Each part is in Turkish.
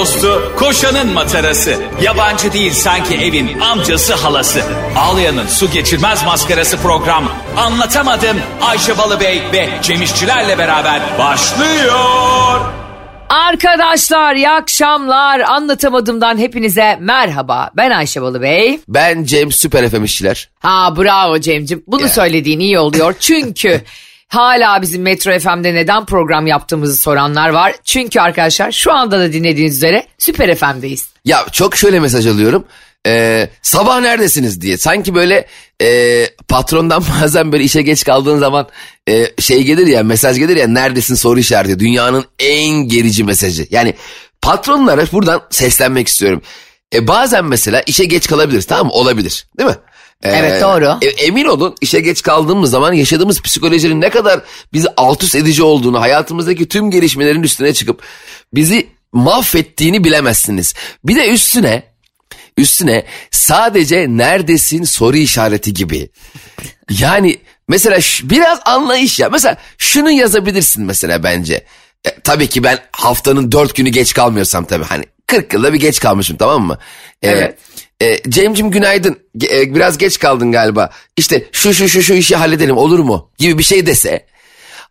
dostu, koşanın matarası. Yabancı değil sanki evin amcası halası. Ağlayan'ın su geçirmez maskarası program. Anlatamadım Ayşe Balıbey ve Cemişçilerle beraber başlıyor. Arkadaşlar iyi akşamlar. Anlatamadığımdan hepinize merhaba. Ben Ayşe Balıbey. Ben Cem Süper FM işçiler. Ha bravo Cem'cim. Bunu söylediğin iyi oluyor. Çünkü hala bizim Metro FM'de neden program yaptığımızı soranlar var. Çünkü arkadaşlar şu anda da dinlediğiniz üzere Süper FM'deyiz. Ya çok şöyle mesaj alıyorum. Ee, sabah neredesiniz diye. Sanki böyle e, patrondan bazen böyle işe geç kaldığın zaman e, şey gelir ya mesaj gelir ya neredesin soru işareti. Dünyanın en gerici mesajı. Yani patronlara buradan seslenmek istiyorum. E, bazen mesela işe geç kalabiliriz tamam mı? Olabilir değil mi? Ee, Evet, doğru. e, emin olun işe geç kaldığımız zaman yaşadığımız psikolojinin ne kadar bizi alt üst edici olduğunu, hayatımızdaki tüm gelişmelerin üstüne çıkıp bizi mahvettiğini bilemezsiniz. Bir de üstüne üstüne sadece neredesin soru işareti gibi. Yani mesela biraz anlayış ya. Mesela şunu yazabilirsin mesela bence. E, tabii ki ben haftanın dört günü geç kalmıyorsam tabii hani 40 yılda bir geç kalmışım tamam mı? E, Evet. E, Cem'cim günaydın. E, biraz geç kaldın galiba. İşte şu şu şu şu işi halledelim olur mu? Gibi bir şey dese.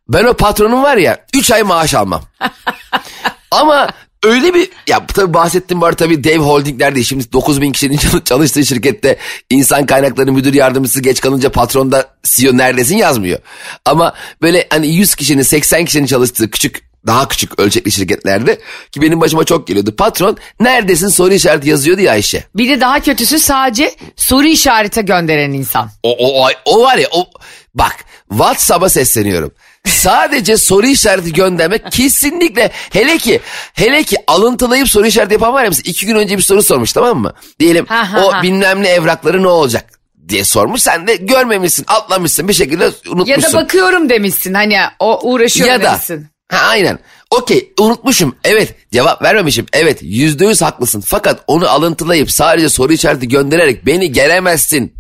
Ben o patronum var ya 3 ay maaş almam. Ama öyle bir ya tabii bahsettiğim var tabii dev holdinglerde şimdi 9 bin kişinin çalı- çalıştığı şirkette insan kaynakları müdür yardımcısı geç kalınca patron da CEO neredesin yazmıyor. Ama böyle hani 100 kişinin 80 kişinin çalıştığı küçük daha küçük ölçekli şirketlerde ki benim başıma çok geliyordu. Patron neredesin soru işareti yazıyordu ya Ayşe. Bir de daha kötüsü sadece soru işarete gönderen insan. O, o, o, o var ya o bak WhatsApp'a sesleniyorum. Sadece soru işareti göndermek kesinlikle hele ki hele ki alıntılayıp soru işareti yapan var ya mesela iki gün önce bir soru sormuş tamam mı? Diyelim Ha, ha, o ha. bilmem ne evrakları ne olacak diye sormuş. Sen de görmemişsin atlamışsın bir şekilde unutmuşsun. Ya da bakıyorum demişsin hani o uğraşıyorum Ya da demişsin. Ha, aynen okey unutmuşum evet cevap vermemişim evet yüzde yüz haklısın fakat onu alıntılayıp sadece soru işareti göndererek beni gelemezsin.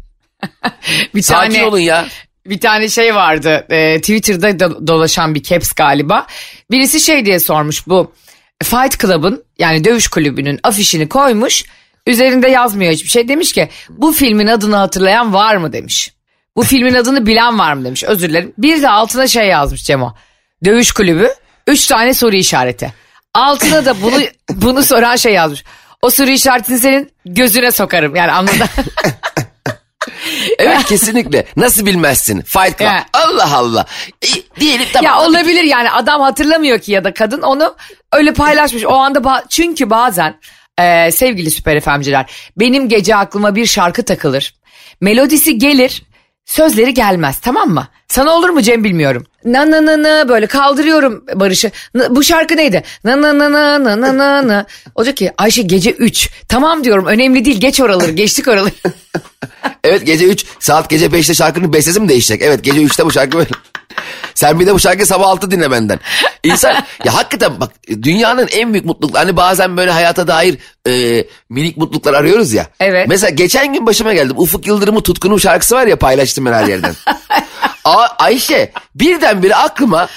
Bir Sakin tane, olun ya. Bir tane şey vardı e, Twitter'da do- dolaşan bir caps galiba. Birisi şey diye sormuş bu Fight Club'ın yani dövüş kulübünün afişini koymuş. Üzerinde yazmıyor hiçbir şey. Demiş ki bu filmin adını hatırlayan var mı demiş. Bu filmin adını bilen var mı demiş özür dilerim. Bir de altına şey yazmış Cemo. Dövüş kulübü üç tane soru işareti. Altına da bunu bunu soran şey yazmış. O soru işaretini senin gözüne sokarım yani anladın. Evet kesinlikle. Nasıl bilmezsin? Fight Club. Ya. Allah Allah. E, diyelim tamam. Ya olabilir yani adam hatırlamıyor ki ya da kadın onu öyle paylaşmış. O anda ba- çünkü bazen e, sevgili süper efemciler benim gece aklıma bir şarkı takılır. Melodisi gelir sözleri gelmez tamam mı? Sana olur mu Cem bilmiyorum. Na na na na böyle kaldırıyorum Barış'ı. Na- bu şarkı neydi? Na na na na na na na na. Olacak ki Ayşe gece 3. Tamam diyorum önemli değil geç oraları geçtik oraları. Evet gece 3 saat gece 5'te şarkının bestesi mi değişecek? Evet gece 3'te bu şarkı böyle. Sen bir de bu şarkıyı sabah 6 dinle benden. İnsan ya hakikaten bak dünyanın en büyük mutlulukları hani bazen böyle hayata dair e, minik mutluluklar arıyoruz ya. Evet. Mesela geçen gün başıma geldi. Ufuk Yıldırım'ın Tutkunum şarkısı var ya paylaştım ben her yerden. A- Ayşe birdenbire aklıma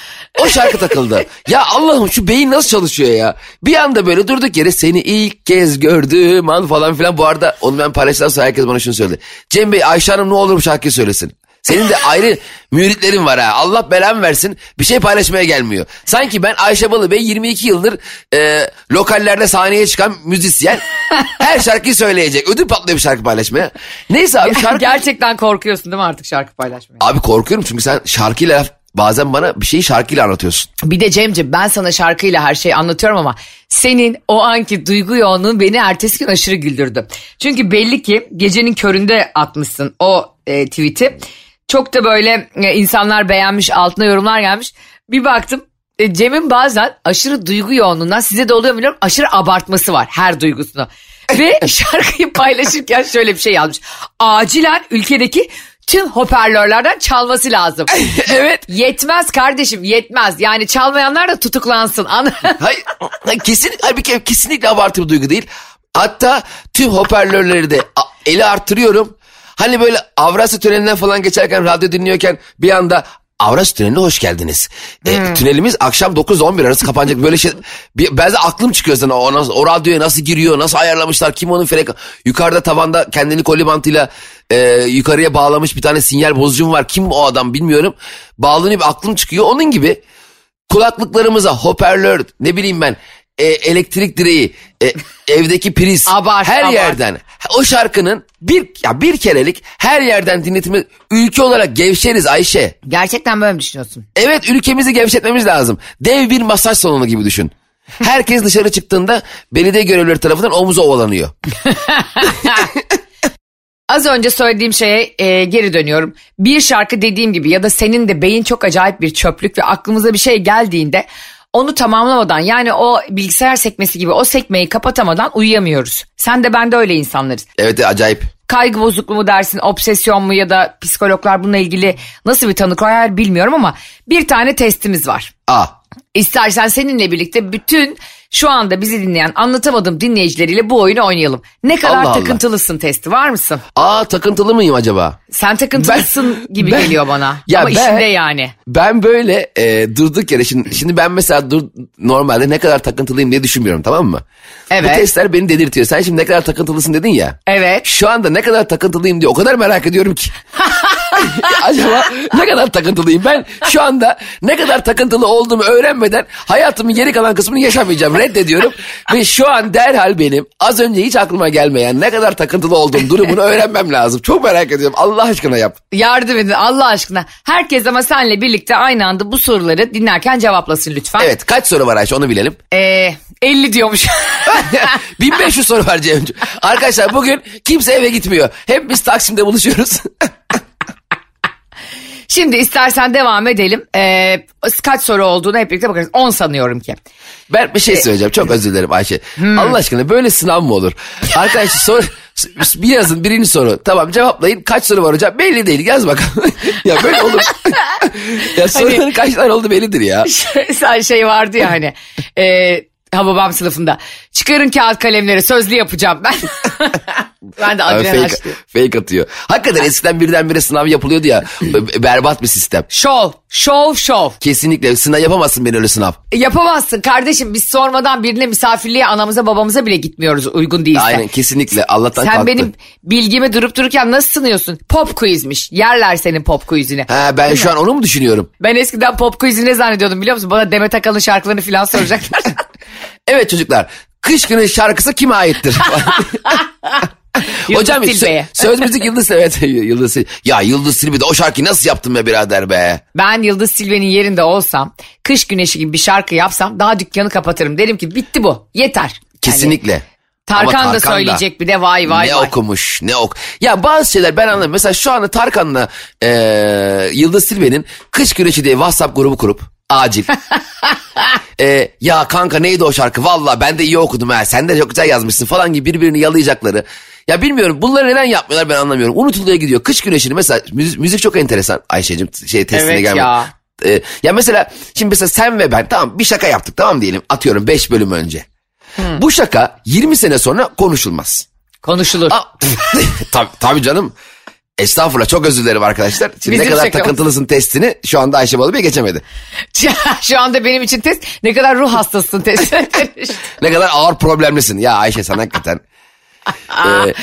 o şarkı takıldı. Ya Allah'ım şu beyin nasıl çalışıyor ya? Bir anda böyle durduk yere seni ilk kez gördüğüm an falan filan. Bu arada onu ben paylaştıktan sonra herkes bana şunu söyledi. Cem Bey Ayşe Hanım ne olur bu şarkıyı söylesin. Senin de ayrı müritlerin var ha. Allah belamı versin. Bir şey paylaşmaya gelmiyor. Sanki ben Ayşe Balı Bey 22 yıldır e, lokallerde sahneye çıkan müzisyen. Her şarkıyı söyleyecek. Ödül patlıyor bir şarkı paylaşmaya. Neyse abi şarkı... Gerçekten korkuyorsun değil mi artık şarkı paylaşmaya? Abi korkuyorum çünkü sen şarkıyla bazen bana bir şeyi şarkıyla anlatıyorsun. Bir de Cemciğim ben sana şarkıyla her şeyi anlatıyorum ama senin o anki duygu yoğunluğun beni ertesi gün aşırı güldürdü. Çünkü belli ki gecenin köründe atmışsın o e, tweet'i. Çok da böyle e, insanlar beğenmiş altına yorumlar gelmiş. Bir baktım e, Cem'in bazen aşırı duygu yoğunluğundan size de oluyor mu bilmiyorum aşırı abartması var her duygusunu. Ve şarkıyı paylaşırken şöyle bir şey yazmış. Acilen ülkedeki tüm hoparlörlerden çalması lazım. evet. Yetmez kardeşim yetmez. Yani çalmayanlar da tutuklansın. An- Hayır, kesin, hayır bir kere kesinlikle abartı bir duygu değil. Hatta tüm hoparlörleri de eli arttırıyorum. Hani böyle Avrasya Tüneli'nden falan geçerken radyo dinliyorken bir anda Avras Tüneli'ne hoş geldiniz. E, Tünelimiz akşam 9 ile 11 arası kapanacak. Böyle şey bir, ben de aklım çıkıyor sana o, nasıl- o radyoya nasıl giriyor, nasıl ayarlamışlar, kim onun frek yukarıda tavanda kendini koli bantıyla e, yukarıya bağlamış bir tane sinyal bozucum var. Kim o adam bilmiyorum. Bağlanıyor bir aklım çıkıyor. Onun gibi kulaklıklarımıza hoparlör ne bileyim ben e, elektrik direği e, evdeki priz Abart, her abart. yerden o şarkının bir ya bir kerelik her yerden dinletimi ülke olarak gevşeriz Ayşe. Gerçekten böyle mi düşünüyorsun? Evet ülkemizi gevşetmemiz lazım. Dev bir masaj salonu gibi düşün. Herkes dışarı çıktığında belediye görevlileri tarafından omuza ovalanıyor. Az önce söylediğim şeye e, geri dönüyorum. Bir şarkı dediğim gibi ya da senin de beyin çok acayip bir çöplük ve aklımıza bir şey geldiğinde onu tamamlamadan yani o bilgisayar sekmesi gibi o sekmeyi kapatamadan uyuyamıyoruz. Sen de ben de öyle insanlarız. Evet acayip. Kaygı bozukluğu mu dersin, obsesyon mu ya da psikologlar bununla ilgili nasıl bir tanı koyar bilmiyorum ama bir tane testimiz var. A. İstersen seninle birlikte bütün şu anda bizi dinleyen anlatamadığım dinleyicileriyle bu oyunu oynayalım. Ne kadar Allah Allah. takıntılısın testi var mısın? A takıntılı mıyım acaba? Sen takıntılısın Ben- gibi ben- geliyor bana. Ya Ama ben- işinde yani. Ben böyle e, durduk yere şimdi, şimdi ben mesela dur, normalde ne kadar takıntılıyım diye düşünmüyorum tamam mı? Evet. Bu testler beni delirtiyor. Sen şimdi ne kadar takıntılısın dedin ya. Evet. Şu anda ne kadar takıntılıyım diye o kadar merak ediyorum ki. Acaba ne kadar takıntılıyım? Ben şu anda ne kadar takıntılı olduğumu öğrenmeden hayatımın geri kalan kısmını yaşamayacağım. Reddediyorum. Ve şu an derhal benim az önce hiç aklıma gelmeyen ne kadar takıntılı olduğum durumunu öğrenmem lazım. Çok merak ediyorum. Allah aşkına yap. Yardım edin Allah aşkına. Herkes ama senle birlikte aynı anda bu soruları dinlerken cevaplasın lütfen. Evet kaç soru var Ayşe onu bilelim. Ee, 50 diyormuş. 1500 soru var Cem'ciğim. Arkadaşlar bugün kimse eve gitmiyor. Hep biz Taksim'de buluşuyoruz. Şimdi istersen devam edelim. Ee, kaç soru olduğunu hep birlikte bakarız. 10 sanıyorum ki. ben bir şey söyleyeceğim. Çok özür dilerim Ayşe. Allah aşkına böyle sınav mı olur? Arkadaşlar sor, bir yazın birinci soru. Tamam cevaplayın. Kaç soru var hocam? Belli değil. Yaz bakalım. ya böyle olur. ya soruların kaç tane oldu bellidir ya. Sen şey vardı ya hani. E, Hababam sınıfında. Çıkarın kağıt kalemleri sözlü yapacağım ben. ben de Abi adrenalin fake, fake atıyor. Hakikaten eskiden birdenbire sınav yapılıyordu ya. Berbat bir sistem. Şov, şov, şov. Kesinlikle sınav yapamazsın beni öyle sınav. E, Yapamazsın kardeşim biz sormadan birine misafirliğe anamıza babamıza bile gitmiyoruz uygun değilse. Aynen kesinlikle Allah'tan Sen kalktı. benim bilgimi durup dururken nasıl sınıyorsun? Pop quizmiş. Yerler senin pop quizini. Ha, ben şu an onu mu düşünüyorum? Ben eskiden pop quizini ne zannediyordum biliyor musun? Bana Demet Akalın şarkılarını falan soracaklar. Evet çocuklar. Kış günü şarkısı kime aittir? Hocam sö- söz müzik Yıldız evet Yıldız. Ya Yıldız Tilbe de o şarkıyı nasıl yaptın be birader be? Ben Yıldız Silve'nin yerinde olsam, kış güneşi gibi bir şarkı yapsam daha dükkanı kapatırım. Derim ki bitti bu yeter. Yani Kesinlikle. Tarkan, Ama da söyleyecek bir de vay vay ne vay. okumuş ne ok. Ya bazı şeyler ben anlamıyorum. Mesela şu anda Tarkan'la e, Yıldız Tilbe'nin Kış Güneşi diye WhatsApp grubu kurup acil. E, ya kanka neydi o şarkı? Valla ben de iyi okudum ha. Sen de çok güzel yazmışsın falan gibi birbirini yalayacakları. Ya bilmiyorum bunları neden yapmıyorlar ben anlamıyorum. Unutuluyor gidiyor. Kış güneşini mesela müzik, müzik çok enteresan Ayşe'cim şey testine Evet gelme. ya. E, ya mesela şimdi mesela sen ve ben tamam bir şaka yaptık tamam diyelim atıyorum 5 bölüm önce. Bu şaka 20 sene sonra konuşulmaz. Konuşulur. Aa, tabii, tabii canım. Estağfurullah çok özür dilerim arkadaşlar. Şimdi Bizim ne kadar şakamız. takıntılısın testini şu anda Ayşe Balı Bey geçemedi. Şu anda benim için test ne kadar ruh hastasısın test. Ne kadar ağır problemlisin. Ya Ayşe sen hakikaten. Ee,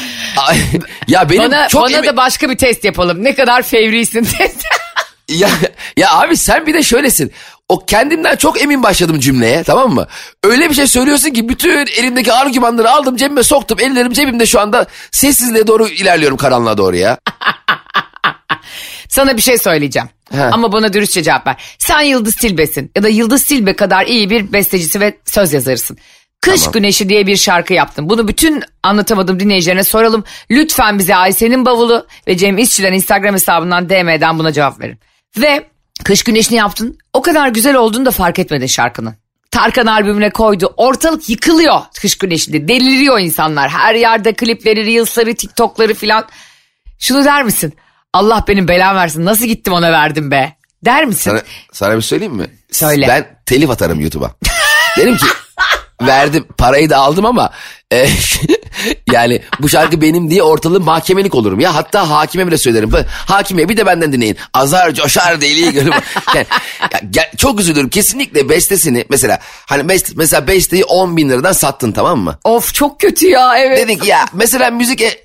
ya benim bana çok bana emin- da başka bir test yapalım. Ne kadar fevrisin test. ya, ya abi sen bir de şöylesin. O kendimden çok emin başladım cümleye tamam mı? Öyle bir şey söylüyorsun ki bütün elimdeki argümanları aldım cebime soktum. Ellerim cebimde şu anda sessizliğe doğru ilerliyorum karanlığa doğru ya. Sana bir şey söyleyeceğim. Ha. Ama bana dürüstçe cevap ver. Sen Yıldız Tilbe'sin ya da Yıldız Tilbe kadar iyi bir bestecisi ve söz yazarısın. Kış Tamam. Güneşi diye bir şarkı yaptın. Bunu bütün anlatamadığım dinleyicilerine soralım. Lütfen bize Ayşe'nin bavulu ve Cem İşçilerin Instagram hesabından DM'den buna cevap verin. Ve Kış Güneşi'ni yaptın. O kadar güzel olduğunu da fark etmedin şarkının. Tarkan albümüne koydu. Ortalık yıkılıyor Kış Güneşi'nde. Deliriyor insanlar. Her yerde klipleri, reelsları, tiktokları filan. Şunu der misin? Allah benim belam versin. Nasıl gittim ona verdim be? Der misin? Sana, sana bir söyleyeyim mi? Söyle. Ben telif atarım YouTube'a. Derim ki verdim. Parayı da aldım ama e, yani bu şarkı benim diye ortalığı mahkemelik olurum. Ya hatta hakime bile söylerim. Hakime bir de benden dinleyin. Azar coşar gönlüm yani, ya, çok üzülürüm. Kesinlikle bestesini mesela hani best, mesela besteyi 10 bin liradan sattın tamam mı? Of çok kötü ya evet. Dedik ya mesela müzik e,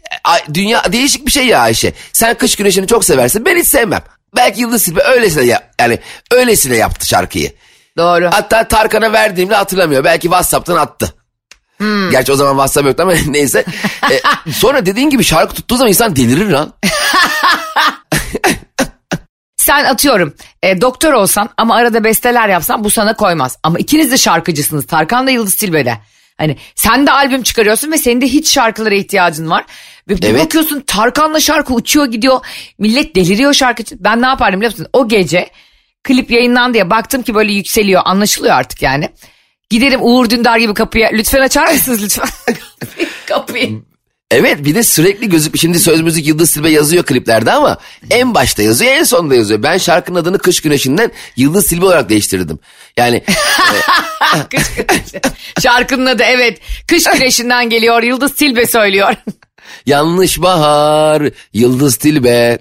dünya değişik bir şey ya Ayşe. Sen kış güneşini çok seversin. Ben hiç sevmem. Belki Yıldız Silbe öylesine ya, yani öylesine yaptı şarkıyı. Doğru. Hatta Tarkan'a verdiğimde hatırlamıyor. Belki WhatsApp'tan attı. Hmm. Gerçi o zaman WhatsApp yoktu ama neyse. ee, sonra dediğin gibi şarkı tuttuğu zaman insan delirir lan. Sen atıyorum e, doktor olsan ama arada besteler yapsan bu sana koymaz. Ama ikiniz de şarkıcısınız. Tarkan da Yıldız Tilbe'de. Hani sen de albüm çıkarıyorsun ve senin de hiç şarkılara ihtiyacın var. Ve bir evet. bakıyorsun Tarkan'la şarkı uçuyor gidiyor. Millet deliriyor şarkıcı. Ben ne yapardım biliyor musun? O gece klip yayınlandı ya baktım ki böyle yükseliyor anlaşılıyor artık yani. Giderim Uğur Dündar gibi kapıya lütfen açar mısınız lütfen kapıyı. Evet bir de sürekli gözük şimdi söz müzik Yıldız Silbe yazıyor kliplerde ama en başta yazıyor en sonunda yazıyor. Ben şarkının adını Kış Güneşi'nden Yıldız Silbe olarak değiştirdim. Yani Kış Güneşi. Şarkının adı evet Kış Güneşi'nden geliyor Yıldız Silbe söylüyor. Yanlış bahar Yıldız Tilbe.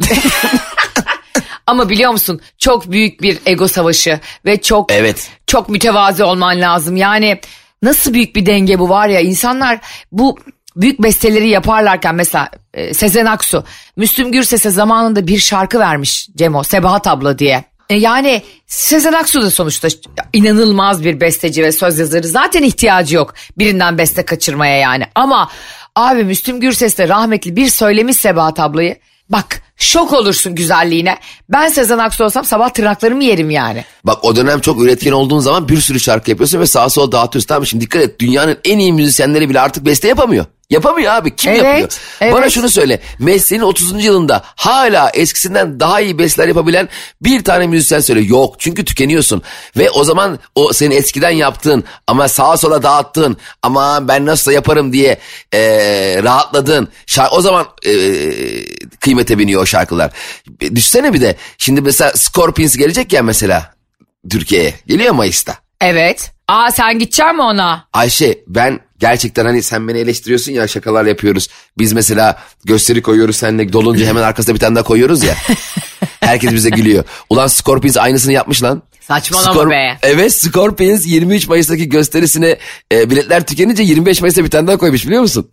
Ama biliyor musun çok büyük bir ego savaşı ve çok evet. çok mütevazi olman lazım. Yani nasıl büyük bir denge bu var ya insanlar bu büyük besteleri yaparlarken mesela e, Sezen Aksu Müslüm Gürses'e zamanında bir şarkı vermiş Cemo Sebahat abla diye. E, yani Sezen Aksu da sonuçta inanılmaz bir besteci ve söz yazarı. Zaten ihtiyacı yok birinden beste kaçırmaya yani. Ama abi Müslüm Gürses de rahmetli bir söylemiş Sebahat ablayı. Bak şok olursun güzelliğine. Ben Sezen Aksu olsam sabah tırnaklarımı yerim yani. Bak o dönem çok üretken olduğun zaman bir sürü şarkı yapıyorsun ve sağa sola dağıtıyorsun. Tamam şimdi dikkat et dünyanın en iyi müzisyenleri bile artık beste yapamıyor. Yapamıyor abi. Kim evet, yapıyor? Evet. Bana şunu söyle. Mesleğin 30. yılında hala eskisinden daha iyi besteler yapabilen bir tane müzisyen söyle. Yok. Çünkü tükeniyorsun. Ve o zaman o senin eskiden yaptığın ama sağa sola dağıttığın ama ben nasıl yaparım diye e, rahatladığın o zaman e, kıymete biniyor o şarkılar. Düşsene bir de. Şimdi mesela Scorpions gelecek ya mesela Türkiye'ye. Geliyor Mayıs'ta. Evet. Aa sen gideceksin mi ona? Ayşe ben gerçekten hani sen beni eleştiriyorsun ya şakalar yapıyoruz. Biz mesela gösteri koyuyoruz seninle dolunca hemen arkasında bir tane daha koyuyoruz ya. Herkes bize gülüyor. Ulan Scorpions aynısını yapmış lan. Saçmalama Skor be. Evet Scorpions 23 Mayıs'taki gösterisine e, biletler tükenince 25 Mayıs'ta bir tane daha koymuş biliyor musun?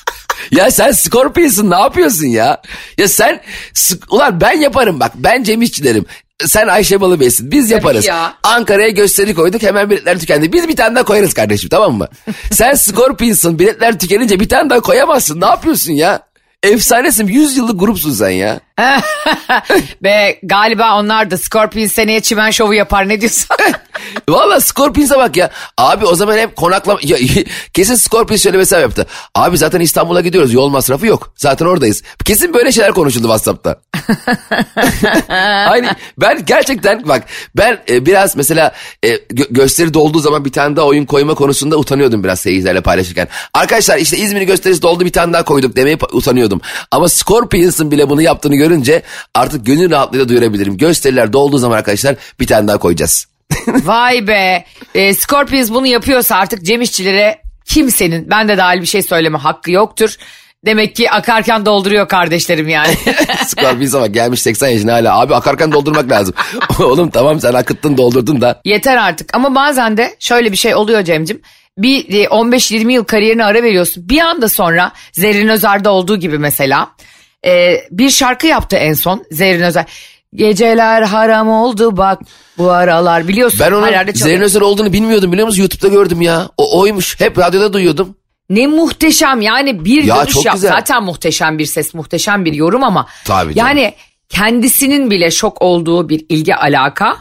ya sen Scorpions'ın ne yapıyorsun ya? Ya sen ulan ben yaparım bak ben Cem İşçilerim sen Ayşe Balıbey'sin. Biz yaparız. Ya. Ankara'ya gösteri koyduk hemen biletler tükendi. Biz bir tane daha koyarız kardeşim tamam mı? Sen Scorpions'ın biletler tükenince bir tane daha koyamazsın. Ne yapıyorsun ya? Efsanesin 100 yıllık grupsun sen ya. Be galiba onlar da Scorpion seneye çimen şovu yapar ne diyorsun? Valla Scorpions'a bak ya. Abi o zaman hep konaklama... Ya, kesin Scorpions şöyle mesela yaptı. Abi zaten İstanbul'a gidiyoruz yol masrafı yok. Zaten oradayız. Kesin böyle şeyler konuşuldu WhatsApp'ta. Aynı ben gerçekten bak ben e, biraz mesela e, gö- gösteri dolduğu zaman bir tane daha oyun koyma konusunda utanıyordum biraz seyircilerle paylaşırken. Arkadaşlar işte İzmir gösterisi doldu bir tane daha koyduk demeye utanıyordum. Ama Scorpions'ın bile bunu yaptığını görünce artık gönül rahatlığıyla duyurabilirim. Gösteriler dolduğu zaman arkadaşlar bir tane daha koyacağız. Vay be. E, Scorpions bunu yapıyorsa artık Cem İşçilere kimsenin ben de dahil bir şey söyleme hakkı yoktur. Demek ki akarken dolduruyor kardeşlerim yani. Scorpions'a bak gelmiş 80 yaşına hala. Abi akarken doldurmak lazım. Oğlum tamam sen akıttın doldurdun da. Yeter artık ama bazen de şöyle bir şey oluyor Cem'cim. Bir 15-20 e, yıl kariyerine ara veriyorsun. Bir anda sonra Zerrin Özer'de olduğu gibi mesela. E, bir şarkı yaptı en son Zerrin Özer. Geceler haram oldu bak bu aralar biliyorsun. Ben onun Zerrin Özer olduğunu bilmiyordum biliyor musun? YouTube'da gördüm ya. O oymuş. Hep radyoda duyuyordum. Ne muhteşem yani bir ya, görüş yap. Güzel. Zaten muhteşem bir ses, muhteşem bir yorum ama. Tabii yani canım. kendisinin bile şok olduğu bir ilgi alaka.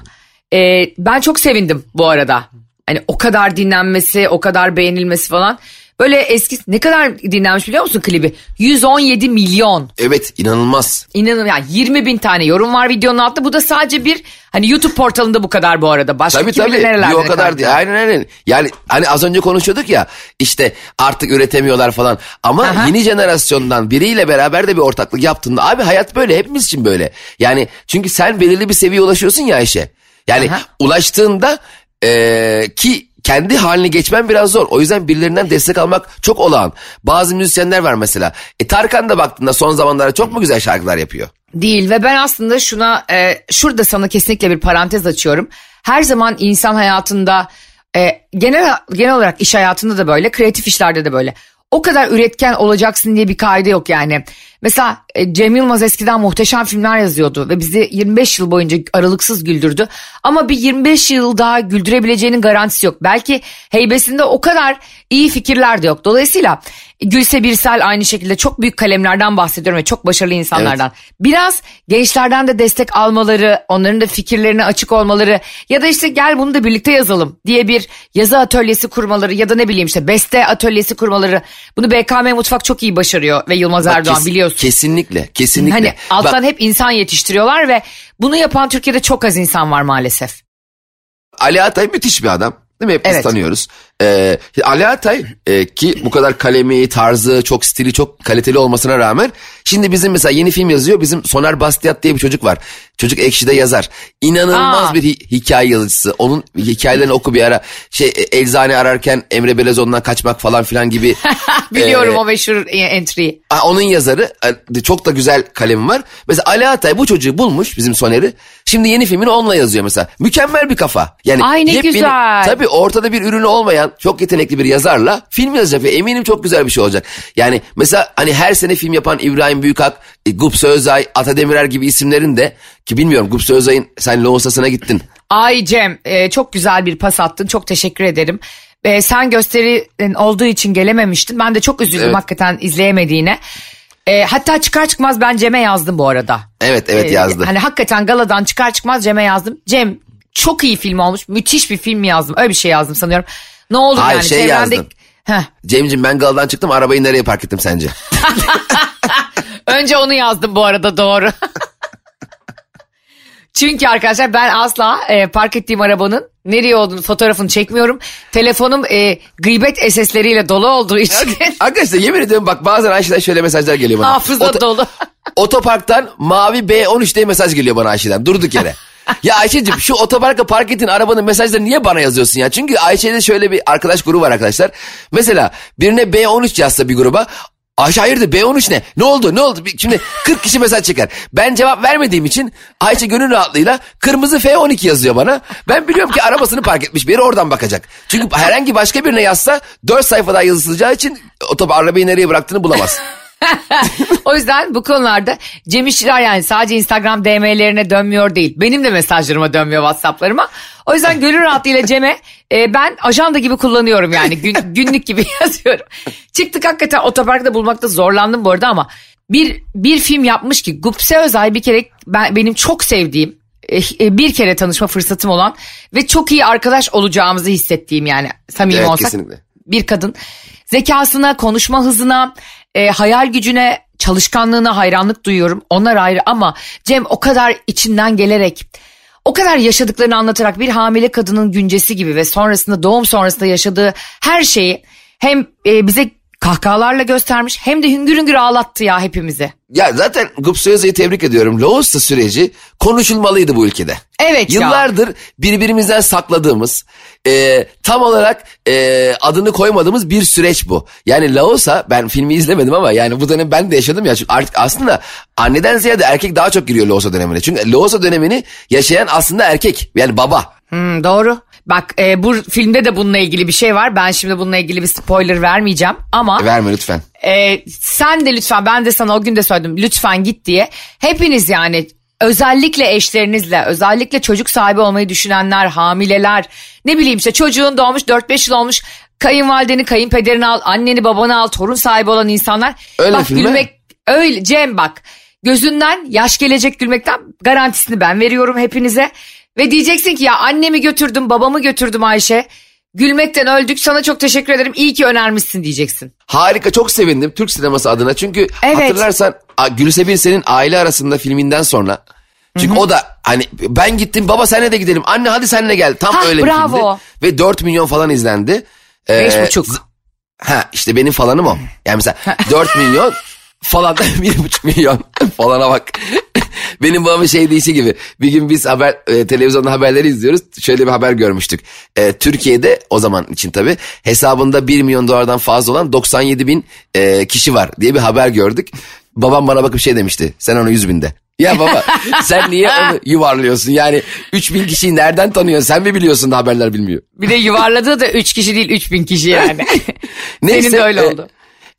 Ee, ben çok sevindim bu arada. Hani o kadar dinlenmesi, o kadar beğenilmesi falan. Böyle eski ne kadar dinlenmiş biliyor musun klibi? 117 milyon. Evet inanılmaz. İnanılmaz yani 20 bin tane yorum var videonun altında. Bu da sadece bir hani YouTube portalında bu kadar bu arada. Başka tabii, tabii. nerelerde o kadar değil. Aynen aynen. Yani hani az önce konuşuyorduk ya işte artık üretemiyorlar falan. Ama Aha. yeni jenerasyondan biriyle beraber de bir ortaklık yaptığında abi hayat böyle hepimiz için böyle. Yani çünkü sen belirli bir seviyeye ulaşıyorsun ya Ayşe. Yani Aha. ulaştığında ee, ki kendi haline geçmen biraz zor. O yüzden birilerinden destek almak çok olağan. Bazı müzisyenler var mesela. E Tarkan da baktığında son zamanlarda çok mu güzel şarkılar yapıyor? Değil ve ben aslında şuna e, şurada sana kesinlikle bir parantez açıyorum. Her zaman insan hayatında e, genel genel olarak iş hayatında da böyle, kreatif işlerde de böyle. O kadar üretken olacaksın diye bir kaide yok yani. Mesela e, Cem Yılmaz eskiden muhteşem filmler yazıyordu ve bizi 25 yıl boyunca aralıksız güldürdü. Ama bir 25 yıl daha güldürebileceğinin garantisi yok. Belki heybesinde o kadar iyi fikirler de yok. Dolayısıyla Gülse Birsel aynı şekilde çok büyük kalemlerden bahsediyorum ve çok başarılı insanlardan. Biraz gençlerden de destek almaları, onların da fikirlerine açık olmaları ya da işte gel bunu da birlikte yazalım diye bir yazı atölyesi kurmaları ya da ne bileyim işte beste atölyesi kurmaları. Bunu BKM Mutfak çok iyi başarıyor ve Yılmaz Erdoğan kes- biliyorsun. Kesinlikle, kesinlikle. Hani alttan Bak, hep insan yetiştiriyorlar ve bunu yapan Türkiye'de çok az insan var maalesef. Ali Atay müthiş bir adam. Değil mi? Hep biz Evet. tanıyoruz. Ee, Ali Atay e, ki bu kadar kalemi, tarzı, çok stili, çok kaliteli olmasına rağmen şimdi bizim mesela yeni film yazıyor. Bizim Soner Bastiat diye bir çocuk var. Çocuk Ekşi'de yazar. İnanılmaz Aa. bir hi- hikaye yazıcısı. Onun hikayelerini oku bir ara. Şey e, eczane ararken Emre Belezoğlu'ndan kaçmak falan filan gibi. Biliyorum Ee, o meşhur entry'yi. Onun yazarı e, çok da güzel kalemi var. Mesela Ali Atay bu çocuğu bulmuş bizim Soner'i. Şimdi yeni filmini onunla yazıyor mesela. Mükemmel bir kafa. Yani Ay ne yepyeni- güzel. Tabii ortada bir ürünü olmayan çok yetenekli bir yazarla film yazacak ve eminim çok güzel bir şey olacak. Yani mesela hani her sene film yapan İbrahim Büyükak, e, Gupse Özay, Ata Demirer gibi isimlerin de ki bilmiyorum Gupse Özay'ın sen Loğusa'sına gittin. Ay Cem e, çok güzel bir pas attın çok teşekkür ederim. E, sen gösterinin olduğu için gelememiştin. Ben de çok üzüldüm Evet. hakikaten izleyemediğine. E, hatta çıkar çıkmaz ben Cem'e yazdım bu arada. Evet evet E, yazdı. Hani hakikaten galadan çıkar çıkmaz Cem'e yazdım. Cem çok iyi film olmuş müthiş bir film yazdım öyle bir şey yazdım sanıyorum. Ne olur Hayır, yani şey çevrende... yazdım. Heh, Cem'ciğim ben galadan çıktım arabayı nereye park ettim sence? Önce onu yazdım bu arada doğru. Çünkü arkadaşlar ben asla e, park ettiğim arabanın nereye olduğunu fotoğrafını çekmiyorum. Telefonum e, gıybet SS'leriyle dolu olduğu için Arkadaşlar yemin ediyorum bak bazen Ayşe'den şöyle mesajlar geliyor bana. hafıza Oto- dolu. Otoparktan mavi B13 diye mesaj geliyor bana Ayşe'den durduk yere. Ya Ayşe'cim şu otoparka park ettiğin arabanın mesajları niye bana yazıyorsun ya? Çünkü Ayşe'de şöyle bir arkadaş grubu var arkadaşlar. Mesela birine B13 yazsa bir gruba Ayşe hayırdır B13 ne? Ne oldu ne oldu? Şimdi 40 kişi mesaj çeker. Ben cevap vermediğim için Ayşe gönül rahatlığıyla kırmızı F12 yazıyor bana. Ben biliyorum ki arabasını park etmiş bir oradan bakacak. Çünkü herhangi başka birine yazsa 4 sayfa daha yazılacağı için otobar arabayı nereye bıraktığını bulamaz. o yüzden bu konularda Cem İşçiler yani sadece Instagram DM'lerine dönmüyor değil. Benim de mesajlarıma dönmüyor WhatsApp'larıma. O yüzden gönül rahatlığıyla Cem'e e, ben ajanda gibi kullanıyorum yani gün, günlük gibi yazıyorum. Çıktık hakikaten otoparkta bulmakta zorlandım bu arada ama bir bir film yapmış ki Gupse Özay bir kere ben, benim çok sevdiğim e, e, bir kere tanışma fırsatım olan ve çok iyi arkadaş olacağımızı hissettiğim yani samimi Evet, olsak kesinlikle. Bir kadın zekasına, konuşma hızına, e, hayal gücüne, çalışkanlığına hayranlık duyuyorum. Onlar ayrı ama Cem o kadar içinden gelerek, o kadar yaşadıklarını anlatarak bir hamile kadının güncesi gibi ve sonrasında doğum sonrasında yaşadığı her şeyi hem e, bize kahkahalarla göstermiş hem de hüngür hüngür ağlattı ya hepimizi. Ya zaten Gupse Özay'ı tebrik ediyorum. Loğusta süreci konuşulmalıydı bu ülkede. Evet ya. Yıllardır birbirimizden sakladığımız, e, tam olarak e, adını koymadığımız bir süreç bu. Yani Laosa ben filmi izlemedim ama yani bu dönem ben de yaşadım ya. Çünkü artık aslında anneden ziyade erkek daha çok giriyor Laosa dönemine. Çünkü Laosa dönemini yaşayan aslında erkek yani baba. Hmm, doğru. Bak e, bu filmde de bununla ilgili bir şey var. Ben şimdi bununla ilgili bir spoiler vermeyeceğim ama... Verme lütfen. Ee, sen de lütfen ben de sana o gün de söyledim lütfen git diye. Hepiniz yani özellikle eşlerinizle özellikle çocuk sahibi olmayı düşünenler hamileler ne bileyim işte çocuğun doğmuş 4-5 yıl olmuş kayınvalideni kayınpederini al anneni babanı al torun sahibi olan insanlar. Öyle bak filme. gülmek öyle Cem bak gözünden yaş gelecek gülmekten garantisini ben veriyorum hepinize. Ve diyeceksin ki ya annemi götürdüm babamı götürdüm Ayşe. Gülmekten öldük sana çok teşekkür ederim iyi ki önermişsin diyeceksin. Harika çok sevindim Türk sineması adına. Çünkü Evet. hatırlarsan Gülse Birsel'in aile arasında filminden sonra. Çünkü o da hani ben gittim baba senle de gidelim. Anne hadi senle gel. Tam Hah, öyle bravo. bir filmdi. Ve 4 milyon falan izlendi. Ee, Beş buçuk. z- Ha işte benim falanım o. Yani mesela 4 milyon falan 1,5 milyon falana bak. Benim babamın şey deyişi gibi. Bir gün biz haber e, televizyonda haberleri izliyoruz. Şöyle bir haber görmüştük. E, Türkiye'de o zaman için tabii hesabında 1 milyon dolardan fazla olan 97 bin e, kişi var diye bir haber gördük. Babam bana bakıp şey demişti. Sen onu 100 binde. Ya baba sen niye onu yuvarlıyorsun? Yani 3 bin kişiyi nereden tanıyorsun? Sen mi biliyorsun da haberler bilmiyor? Bir de yuvarladığı da 3 kişi değil 3000 kişi yani. Neyse, Senin de öyle e, oldu.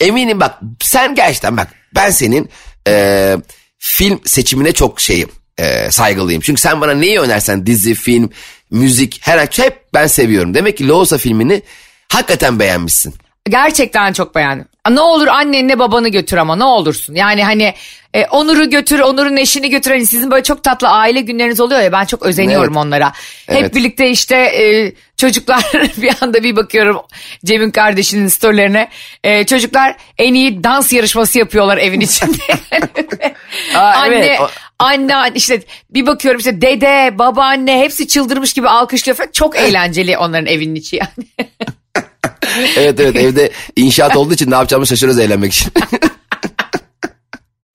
Eminim bak sen gerçekten bak ben senin e, film seçimine çok şeyim e, saygılıyım. Çünkü sen bana neyi önersen dizi, film, müzik her hep ben seviyorum. Demek ki Loğusa filmini hakikaten beğenmişsin. Gerçekten çok beğendim. Ne olur annenle babanı götür ama ne olursun. Yani hani e, Onur'u götür, Onur'un eşini götür. Hani sizin böyle çok tatlı aile günleriniz oluyor ya ben çok özeniyorum Evet. onlara. Hep Evet. birlikte işte e, çocuklar bir anda bir bakıyorum Cem'in kardeşinin storylerine. E, çocuklar en iyi dans yarışması yapıyorlar evin içinde. Aa, anne, evet, anne işte bir bakıyorum işte dede, babaanne hepsi çıldırmış gibi alkışlıyor falan. Çok eğlenceli onların evinin içi yani. Evet evet evde inşaat olduğu için ne yapacağımızı şaşırıyoruz eğlenmek için.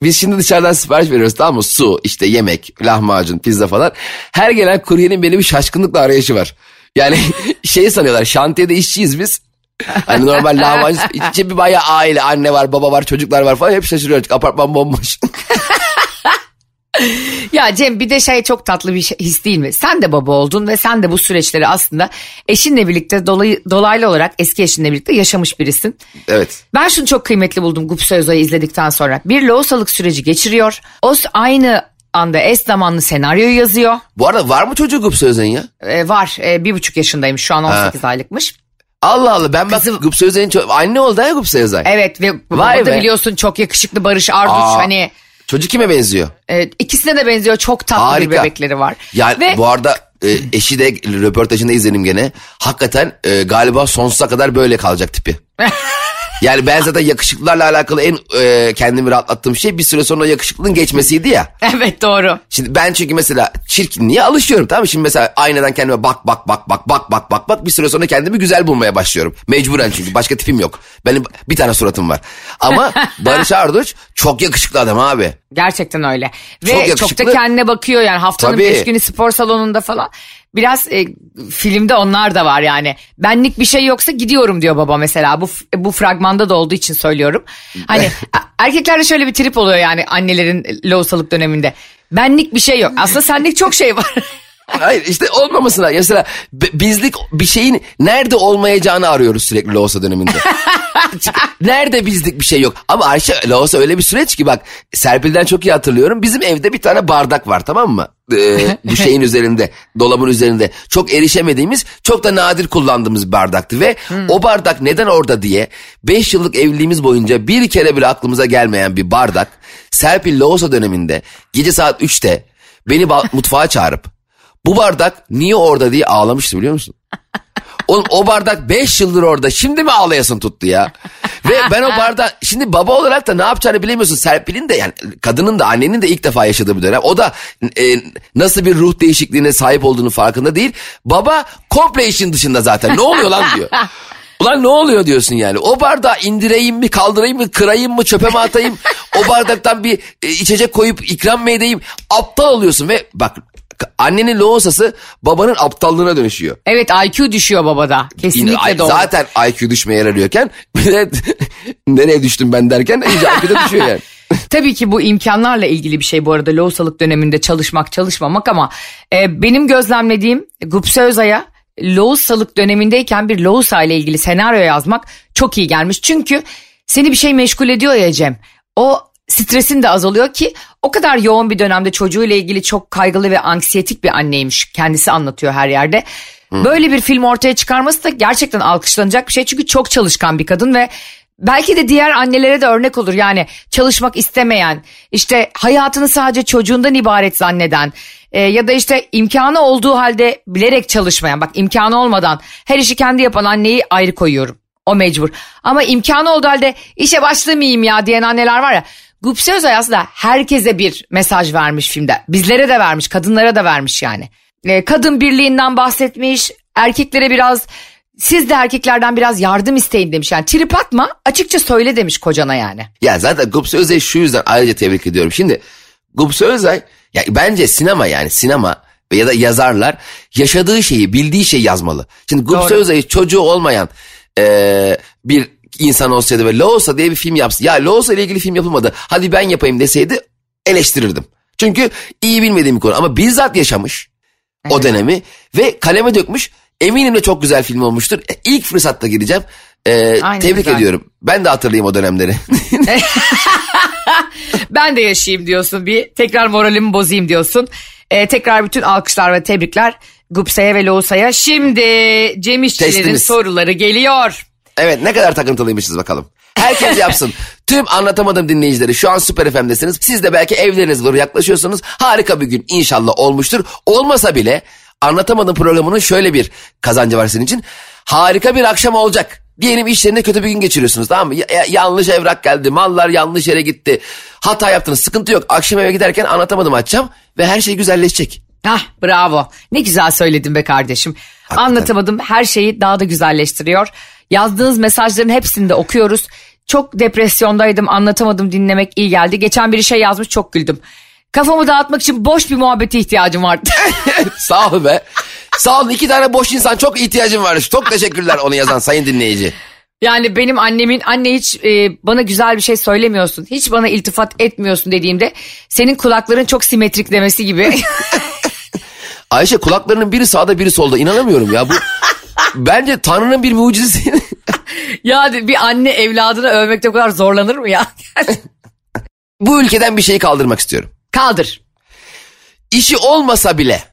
Biz şimdi dışarıdan sipariş veriyoruz tamam mı? Su, işte yemek, lahmacun, pizza falan. Her gelen kuryenin benim bir şaşkınlıkla arayışı var. Yani şey sanıyorlar şantiyede işçiyiz biz. Hani normal lahmacun içe bir bayağı aile anne var baba var çocuklar var falan hep şaşırıyoruz. Apartman bomboş. Ya Cem bir de şey çok tatlı bir şey, his değil mi? Sen de baba oldun ve sen de bu süreçleri aslında eşinle birlikte dolayı, dolaylı olarak eski eşinle birlikte yaşamış birisin. evet. Ben şunu çok kıymetli buldum Gupse Özay'ı izledikten sonra. Bir loğusalık süreci geçiriyor. O aynı anda eş zamanlı senaryoyu yazıyor. Bu arada var mı çocuğu Gup Sözen ya? Ee, var ee, bir buçuk yaşındaymış şu an 18 aylıkmış. Allah Allah ben bak Kızım- Gup Sözen'in ço- anne oldu ha Gup Sözen. Evet ve Vay da biliyorsun çok yakışıklı Barış Arduç Aa, hani Çocuk kime benziyor? e, ikisine de benziyor çok tatlı Harika. bir bebekleri var. Yani ve bu arada e, eşi de röportajında izledim gene. Hakikaten e, galiba sonsuza kadar böyle kalacak tipi. yani ben zaten yakışıklılarla alakalı en e, kendimi rahatlattığım şey bir süre sonra yakışıklılığın geçmesiydi ya. evet doğru. Şimdi ben çünkü mesela çirkinliğe alışıyorum tamam mı? Şimdi mesela aynadan kendime bak bak bak bak bak bak bak bak bir süre sonra kendimi güzel bulmaya başlıyorum. Mecburen çünkü başka tipim yok. Benim bir tane suratım var. Ama Barış Arduç çok yakışıklı adam abi. Gerçekten öyle. Çok Ve çok, yakışıklı. da kendine bakıyor yani haftanın Tabii. beş günü spor salonunda falan. Biraz e, filmde onlar da var yani. Benlik bir şey yoksa gidiyorum diyor baba mesela. Bu bu fragmanda da olduğu için söylüyorum. Hani erkeklerde şöyle bir trip oluyor yani annelerin loğusalık döneminde. Benlik bir şey yok. Aslında senlik çok şey var. Hayır işte olmamasına mesela bizlik bir şeyin nerede olmayacağını arıyoruz sürekli Loğusa döneminde. Nerede bizlik bir şey yok. Ama Ayşe Loğusa öyle bir süreç ki bak Serpil'den çok iyi hatırlıyorum. Bizim evde bir tane bardak var tamam mı? Ee, bu şeyin üzerinde dolabın üzerinde çok erişemediğimiz çok da nadir kullandığımız bir bardaktı ve o bardak neden orada diye 5 yıllık evliliğimiz boyunca bir kere bile aklımıza gelmeyen bir bardak Serpil Loğusa döneminde gece saat 3'te beni mutfağa çağırıp bu bardak niye orada diye ağlamıştı biliyor musun? Oğlum o bardak 5 yıldır orada şimdi mi ağlayasın tuttu ya? Ve ben o bardak şimdi baba olarak da ne yapacağını bilemiyorsun. Serpil'in de yani kadının da annenin de ilk defa yaşadığı bir dönem. O da e, nasıl bir ruh değişikliğine sahip olduğunu farkında değil. Baba komple işin dışında zaten ne oluyor lan diyor. Ulan ne oluyor diyorsun yani. O bardağı indireyim mi kaldırayım mı kırayım mı çöpe mi atayım. o bardaktan bir e, içecek koyup ikram mı edeyim. Aptal oluyorsun ve bak annenin loğusası babanın aptallığına dönüşüyor. evet IQ düşüyor babada. Kesinlikle doğru. Zaten IQ düşmeye yararıyorken bir de nereye düştüm ben derken iyice IQ'da düşüyor yani. Tabii ki bu imkanlarla ilgili bir şey bu arada loğusalık döneminde çalışmak çalışmamak ama e, benim gözlemlediğim Gupse Özay'a loğusalık dönemindeyken bir loğusa ile ilgili senaryo yazmak çok iyi gelmiş. Çünkü seni bir şey meşgul ediyor ya Cem. O stresin de azalıyor ki o kadar yoğun bir dönemde çocuğuyla ilgili çok kaygılı ve anksiyetik bir anneymiş. Kendisi anlatıyor her yerde. Böyle bir film ortaya çıkarması da gerçekten alkışlanacak bir şey. Çünkü çok çalışkan bir kadın ve Belki de diğer annelere de örnek olur yani çalışmak istemeyen işte hayatını sadece çocuğundan ibaret zanneden e, ya da işte imkanı olduğu halde bilerek çalışmayan bak imkanı olmadan her işi kendi yapan anneyi ayrı koyuyorum o mecbur ama imkanı olduğu halde işe başlamayayım ya diyen anneler var ya Gupse Özay aslında herkese bir mesaj vermiş filmde bizlere de vermiş kadınlara da vermiş yani E, kadın birliğinden bahsetmiş erkeklere biraz siz de erkeklerden biraz yardım isteyin demiş. Yani trip atma açıkça söyle demiş kocana yani. Ya zaten Gupse Özay şu yüzden ayrıca tebrik ediyorum. Şimdi Gupse Özay Ya bence sinema yani sinema ya da yazarlar yaşadığı şeyi bildiği şeyi yazmalı. Şimdi Gupse. Özay'ı çocuğu olmayan e, bir insan olsaydı ve Loosa diye bir film yapsa ya Loosa ile ilgili film yapılmadı hadi ben yapayım deseydi eleştirirdim. Çünkü iyi bilmediğim bir konu ama bizzat yaşamış o dönemi ve kaleme dökmüş eminim de çok güzel film olmuştur. E, İlk fırsatta gireceğim. E, Aynen tebrik güzel. ediyorum. Ben de hatırlayayım o dönemleri. Ben de yaşayayım diyorsun bir. Tekrar moralimi bozayım diyorsun. Ee, tekrar bütün alkışlar ve tebrikler Gupse'ye ve Loğusa'ya. Şimdi Cem İşçilerin Testimiz. soruları geliyor. Evet ne kadar takıntılıymışız bakalım. Herkes yapsın. Tüm anlatamadım dinleyicileri şu an Süper FM'desiniz. Siz de belki evlerinize doğru yaklaşıyorsunuz. Harika bir gün inşallah olmuştur. Olmasa bile anlatamadım programının şöyle bir kazancı var senin için. Harika bir akşam olacak. Diyelim işlerinde kötü bir gün geçiriyorsunuz tamam mı? Ya- ya- yanlış evrak geldi, mallar yanlış yere gitti. Hata yaptınız, sıkıntı yok. Akşam eve giderken anlatamadım açacağım ve her şey güzelleşecek. Hah bravo. Ne güzel söyledin be kardeşim. Anlatamadım her şeyi daha da güzelleştiriyor. Yazdığınız mesajların hepsini de okuyoruz. Çok depresyondaydım anlatamadım dinlemek iyi geldi. Geçen biri şey yazmış çok güldüm. Kafamı dağıtmak için boş bir muhabbete ihtiyacım vardı. Sağ ol be. Sağ olun iki tane boş insan çok ihtiyacım varmış. Çok teşekkürler onu yazan sayın dinleyici. Yani benim annemin anne hiç e, bana güzel bir şey söylemiyorsun. Hiç bana iltifat etmiyorsun dediğimde senin kulakların çok simetrik demesi gibi. Ayşe kulaklarının biri sağda biri solda inanamıyorum ya bu. Bence Tanrı'nın bir mucizesi. ya bir anne evladını övmekte o kadar zorlanır mı ya? bu ülkeden bir şeyi kaldırmak istiyorum. Kaldır. İşi olmasa bile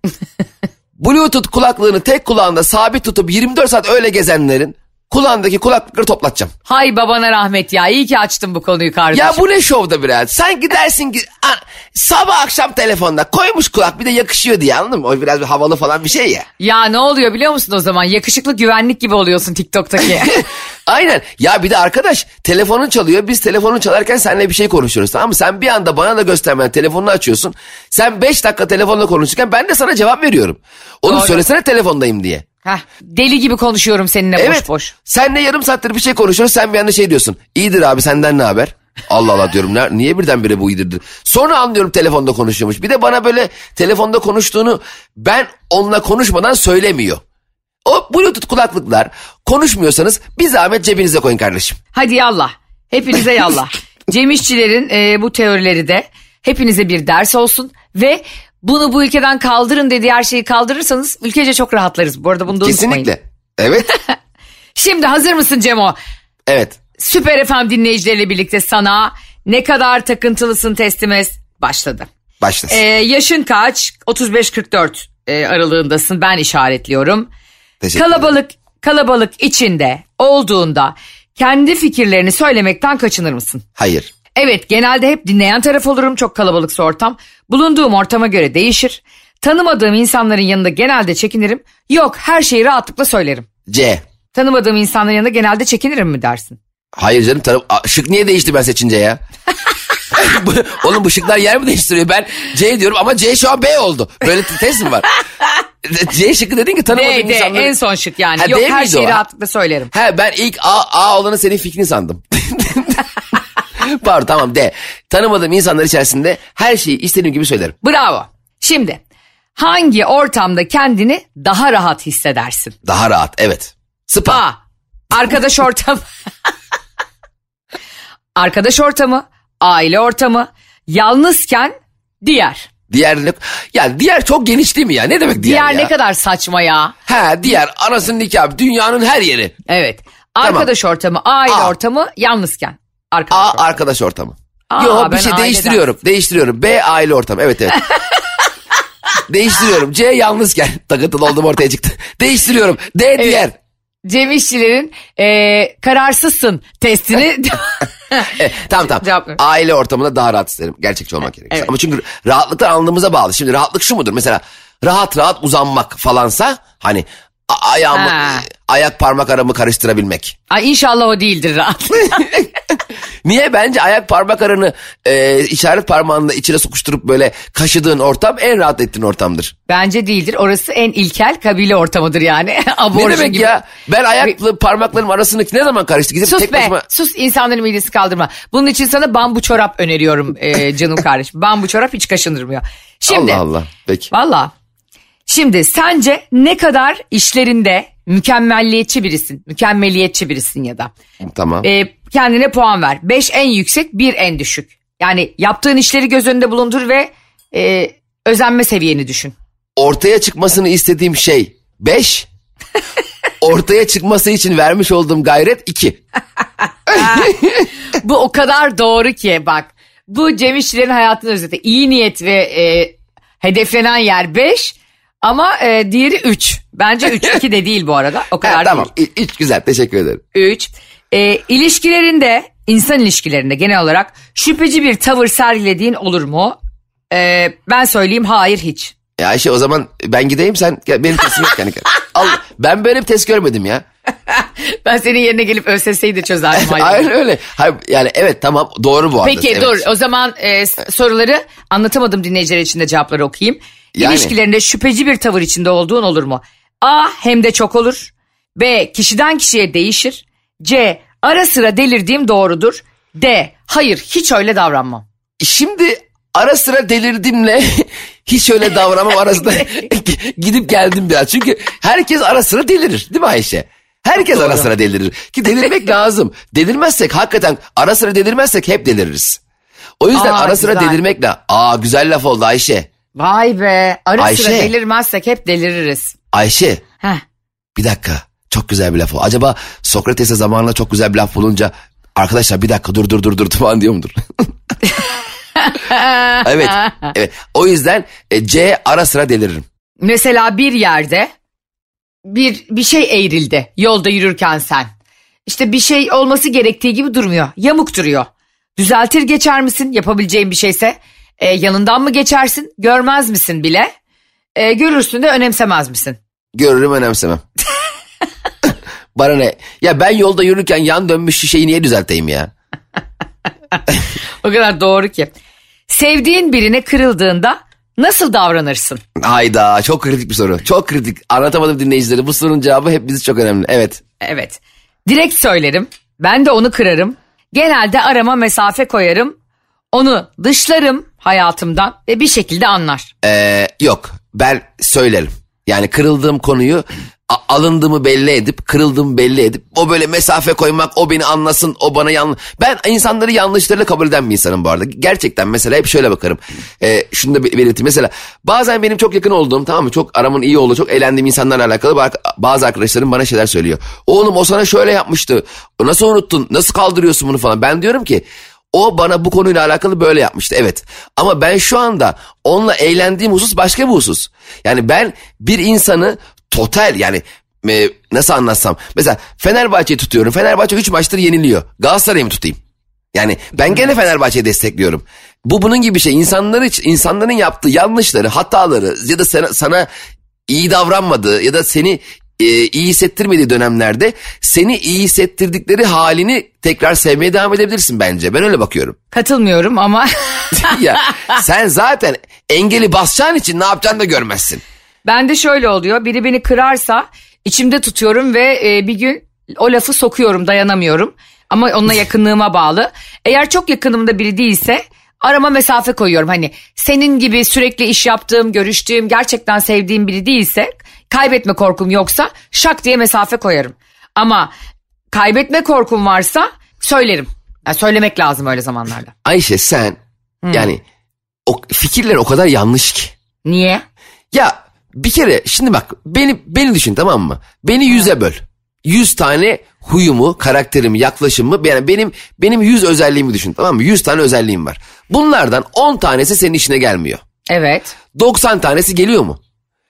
Bluetooth kulaklığını tek kulağında sabit tutup 24 saat öyle gezenlerin kulağındaki kulaklıkları toplatacağım. Hay babana rahmet ya. İyi ki açtın bu konuyu kardeşim. Ya bu ne şovda biraz? Sanki dersin ki "Aa, sabah akşam telefonda koymuş kulak bir de yakışıyor diye anladın mı? O biraz bir havalı falan bir şey ya. Ya ne oluyor biliyor musun o zaman? Yakışıklı güvenlik gibi oluyorsun TikTok'taki. Aynen. Ya bir de arkadaş telefonun çalıyor. Biz telefonun çalarken seninle bir şey konuşuyoruz tamam mı? Sen bir anda bana da göstermen telefonunu açıyorsun. Sen 5 dakika telefonla konuşurken ben de sana cevap veriyorum. Doğru. söylesene telefondayım diye. Heh, deli gibi konuşuyorum seninle Evet. boş boş. Senle yarım saattir bir şey konuşuyoruz. Sen bir anda şey diyorsun. İyidir abi senden ne haber? Allah Allah diyorum. "Ne- Niye birdenbire bu iyidir? Sonra anlıyorum telefonda konuşuyormuş. Bir de bana böyle telefonda konuştuğunu ben onunla konuşmadan söylemiyor. O bluetooth kulaklıklar konuşmuyorsanız bir zahmet cebinize koyun kardeşim. Hadi yallah. Hepinize yallah. Cem İşçilerin e, bu teorileri de hepinize bir ders olsun ve bunu bu ülkeden kaldırın dediği her şeyi kaldırırsanız ülkece çok rahatlarız. Bu arada bunu da unutmayın. Kesinlikle. Evet. Şimdi hazır mısın Cemo? Evet. Süper FM dinleyicileriyle birlikte sana ne kadar takıntılısın testimiz başladı. Başlasın. Ee, yaşın kaç? 35-44 e, aralığındasın ben işaretliyorum. Kalabalık kalabalık içinde olduğunda kendi fikirlerini söylemekten kaçınır mısın? Hayır. Evet genelde hep dinleyen taraf olurum çok kalabalıksa ortam. Bulunduğum ortama göre değişir. Tanımadığım insanların yanında genelde çekinirim. Yok her şeyi rahatlıkla söylerim. C. Tanımadığım insanların yanında genelde çekinirim mi dersin? Hayır canım tanım. Şık niye değişti ben seçince ya? Oğlum bu şıklar yer mi değiştiriyor? Ben C diyorum ama C şu an B oldu. Böyle test mi var? C şıkkı dedin ki tanımadığım D, D insanları. en son şık yani. Ha, Yok D her şeyi o? rahatlıkla söylerim. He ben ilk A, A olanı senin fikrini sandım. Pardon tamam D. Tanımadığım insanlar içerisinde her şeyi istediğim gibi söylerim. Bravo. Şimdi hangi ortamda kendini daha rahat hissedersin? Daha rahat evet. Spa. Arkadaş ortamı. Arkadaş ortamı, aile ortamı, yalnızken diğer. Diğer ne- ya diğer çok geniş değil mi ya? Ne demek diğer, Diğer ya? ne kadar saçma ya. Ha diğer anasının nikahı dünyanın her yeri. Evet. Arkadaş ortamı, aile A. ortamı, yalnızken. Arkadaş A ortamı. arkadaş ortamı. Aa, Yo bir şey aileden- değiştiriyorum. Değiştiriyorum. B aile ortamı. Evet evet. değiştiriyorum. C yalnızken takıntılı olduğum ortaya çıktı. Değiştiriyorum. D diğer. Cem İşçilerin e, kararsızsın testini E, tamam tamam. Cevap. Aile ortamında daha rahat isterim. Gerçekçi olmak gerekirse. Evet. Ama çünkü rahatlıktan anlamımıza bağlı. Şimdi rahatlık şu mudur? Mesela rahat rahat uzanmak falansa hani ayağımı Ha. ayak parmak aramı karıştırabilmek. Ay inşallah o değildir rahat. Niye? Bence ayak parmak arını e, işaret parmağınla içine sokuşturup böyle kaşıdığın ortam en rahat ettiğin ortamdır. Bence değildir. Orası en ilkel kabile ortamıdır yani. Ne demek gibi. ya? Ben ayaklı parmaklarım arasını ne zaman karıştı? Gidip Sus tek be. başıma... Sus insanların midesi kaldırma. Bunun için sana bambu çorap öneriyorum e, canım kardeşim. Bambu çorap hiç kaşındırmıyor. Şimdi Allah Allah. Peki. Valla. Şimdi sence ne kadar işlerinde mükemmelliyetçi birisin? Mükemmeliyetçi birisin ya da. Tamam. Ee, kendine puan ver. 5 en yüksek, 1 en düşük. Yani yaptığın işleri göz önünde bulundur ve e, özenme seviyeni düşün. Ortaya çıkmasını istediğim şey 5. Ortaya çıkması için vermiş olduğum gayret 2. Bu o kadar doğru ki bak. Bu Cem İşçilerin hayatının özeti. İyi niyet ve e, hedeflenen yer 5 ama e, diğeri 3. Bence 3. 2 de değil bu arada. O kadar tamam. değil. 3 güzel. Teşekkür ederim. 3. E, ilişkilerinde, insan ilişkilerinde genel olarak şüpheci bir tavır sergilediğin olur mu? E, ben söyleyeyim hayır hiç. Ya Ayşe o zaman ben gideyim sen gel, benim testim yok yani. Al, ben böyle bir test görmedim ya. Ben senin yerine gelip ÖSS'yi de çözerdim. hayır. Öyle. Hayır, yani evet tamam doğru bu arada. Peki evet. dur o zaman e, soruları anlatamadım dinleyiciler için de cevapları okuyayım. Yani. İlişkilerinde şüpheci bir tavır içinde olduğun olur mu? A. Hem de çok olur. B. Kişiden kişiye değişir. C. Ara sıra delirdiğim doğrudur. D. Hayır hiç öyle davranmam. Şimdi ara sıra delirdimle hiç öyle davranmam arasında gidip geldim biraz. Çünkü herkes ara sıra delirir değil mi Ayşe? Herkes ara sıra delirir. Ki delirmek lazım. Delirmezsek hakikaten ara sıra delirmezsek hep deliririz. O yüzden Aa, ara sıra güzel. delirmekle aa güzel laf oldu Ayşe. Vay be ara Ayşe. sıra delirmezsek hep deliririz. Ayşe Heh. bir dakika çok güzel bir laf o. Acaba Sokrates'e zamanla çok güzel bir laf bulunca arkadaşlar bir dakika dur dur dur dur falan diyor mudur? evet, evet. O yüzden e, C ara sıra deliririm. Mesela bir yerde bir bir şey eğrildi yolda yürürken sen. İşte bir şey olması gerektiği gibi durmuyor. Yamuk duruyor. Düzeltir geçer misin yapabileceğin bir şeyse? E, yanından mı geçersin? Görmez misin bile? E, görürsün de önemsemez misin? Görürüm önemsemem. Bana ne? Ya ben yolda yürürken yan dönmüş şişeyi niye düzelteyim ya? O kadar doğru ki. Sevdiğin birine kırıldığında nasıl davranırsın? Hayda çok kritik bir soru. Çok kritik. Anlatamadım dinleyicileri. Bu sorunun cevabı hep bizi çok önemli. Evet. Evet. Direkt söylerim. Ben de onu kırarım. Genelde arama mesafe koyarım. Onu dışlarım hayatımdan ve bir şekilde anlar. Ee, yok ben söylerim. Yani kırıldığım konuyu alındığımı belli edip kırıldığımı belli edip o böyle mesafe koymak o beni anlasın o bana yan ben insanları yanlışlarıyla kabul eden bir insanım bu arada. Gerçekten mesela hep şöyle bakarım. Ee, şunu da be- belirteyim. Mesela bazen benim çok yakın olduğum tamam mı? Çok aramın iyi olduğu çok eğlendiğim insanlarla alakalı ba- bazı arkadaşlarım bana şeyler söylüyor. Oğlum o sana şöyle yapmıştı. Nasıl unuttun? Nasıl kaldırıyorsun bunu falan? Ben diyorum ki o bana bu konuyla alakalı böyle yapmıştı evet. Ama ben şu anda onunla eğlendiğim husus başka bir husus. Yani ben bir insanı total yani e, nasıl anlatsam. Mesela Fenerbahçe'yi tutuyorum. Fenerbahçe 3 maçtır yeniliyor. Galatasaray'ı mı tutayım? Yani ben gene Fenerbahçe'yi destekliyorum. Bu bunun gibi bir şey. İnsanlar için insanların yaptığı yanlışları, hataları ya da sana, sana iyi davranmadığı ya da seni e, iyi hissettirmediği dönemlerde seni iyi hissettirdikleri halini tekrar sevmeye devam edebilirsin bence. Ben öyle bakıyorum. Katılmıyorum ama ya sen zaten engeli basacağın için ne yapacağını da görmezsin. ben de şöyle oluyor. Biri beni kırarsa içimde tutuyorum ve e, bir gün o lafı sokuyorum dayanamıyorum. Ama onunla yakınlığıma bağlı. Eğer çok yakınımda biri değilse arama mesafe koyuyorum. Hani senin gibi sürekli iş yaptığım, görüştüğüm, gerçekten sevdiğim biri değilse kaybetme korkum yoksa şak diye mesafe koyarım. Ama kaybetme korkum varsa söylerim. Yani söylemek lazım öyle zamanlarda. Ayşe sen yani o fikirler o kadar yanlış ki. Niye? Ya bir kere şimdi bak beni beni düşün tamam mı? Beni yüze böl. Yüz tane huyumu, karakterimi, yaklaşımımı yani benim benim yüz özelliğimi düşün tamam mı? Yüz tane özelliğim var. Bunlardan on tanesi senin işine gelmiyor. Evet. 90 tanesi geliyor mu?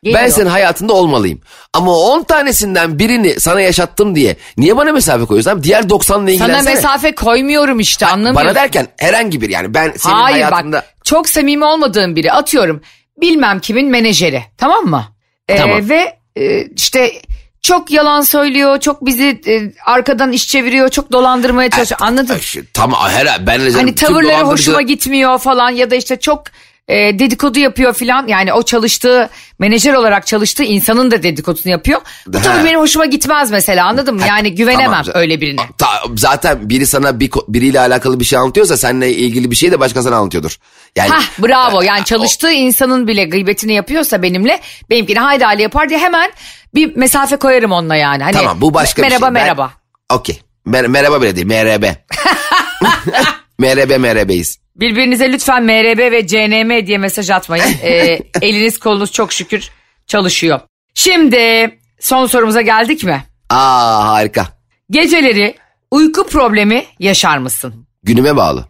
Geliyor. Ben senin hayatında olmalıyım. Ama o 10 tanesinden birini sana yaşattım diye niye bana mesafe koyuyorsun? abi? Diğer 90'la ilgilensene. Sana mesafe koymuyorum işte anlamıyorum. Bana derken herhangi bir yani ben senin Hayır hayatında... bak çok samimi olmadığım biri atıyorum bilmem kimin menajeri tamam mı? Ee, Tamam. Ve e, işte çok yalan söylüyor çok bizi e, arkadan iş çeviriyor çok dolandırmaya çalışıyor anladın? Şu- Tamam her ben Hani tavırları hoşuma gitmiyor falan ya da işte çok e, dedikodu yapıyor falan yani o çalıştığı menajer olarak çalıştığı insanın da dedikodusunu yapıyor. Bu tavır benim hoşuma gitmez mesela anladın mı? Yani güvenemem Tamam. öyle birine. Ta- zaten biri sana bir, biriyle alakalı bir şey anlatıyorsa seninle ilgili bir şey de başkasına anlatıyordur. Yani Hah bravo yani çalıştığı insanın bile gıybetini yapıyorsa benimle benimkini haydi hali yapar diye hemen bir mesafe koyarım onunla yani. Hani, tamam bu başka bir şey. merhaba, Merhaba Okey. Mer- merhaba bile değil. MRB. MRB MRB'yiz. Birbirinize lütfen MRB ve CNM diye mesaj atmayın. Ee, eliniz kolunuz çok şükür çalışıyor. Şimdi son sorumuza geldik mi? Aa harika. Geceleri uyku problemi yaşar mısın? Günüme bağlı.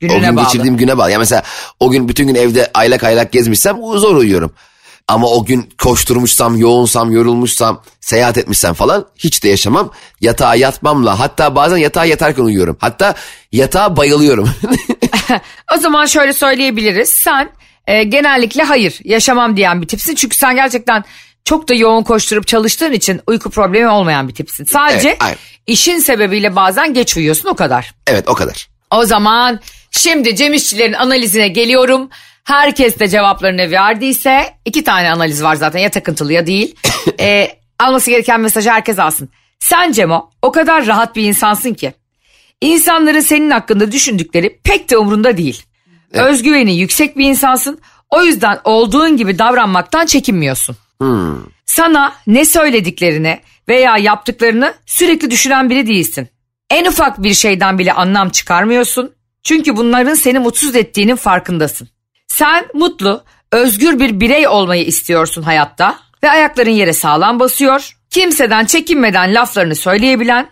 Gününe o gün bağlı. geçirdiğim güne bağlı. Ya mesela o gün bütün gün evde aylak aylak gezmişsem zor uyuyorum. Ama o gün koşturmuşsam, yoğunsam, yorulmuşsam, seyahat etmişsem falan hiç de yaşamam. Yatağa yatmamla hatta bazen yatağa yatarken uyuyorum. Hatta yatağa bayılıyorum. O zaman şöyle söyleyebiliriz. Sen e, genellikle hayır yaşamam diyen bir tipsin. Çünkü sen gerçekten çok da yoğun koşturup çalıştığın için uyku problemi olmayan bir tipsin. Sadece Evet, aynen. işin sebebiyle bazen geç uyuyorsun o kadar. evet o kadar. O zaman şimdi Cem İşçilerin analizine geliyorum. Herkes de cevaplarını verdiyse iki tane analiz var zaten ya takıntılı ya değil. Ee, alması gereken mesajı herkes alsın. Sen Cemo o kadar rahat bir insansın ki. İnsanların senin hakkında düşündükleri pek de umrunda değil. Özgüveni yüksek bir insansın. O yüzden olduğun gibi davranmaktan çekinmiyorsun. Sana ne söylediklerini veya yaptıklarını sürekli düşünen biri değilsin. En ufak bir şeyden bile anlam çıkarmıyorsun. Çünkü bunların seni mutsuz ettiğinin farkındasın. Sen mutlu, özgür bir birey olmayı istiyorsun hayatta ve ayakların yere sağlam basıyor. Kimseden çekinmeden laflarını söyleyebilen,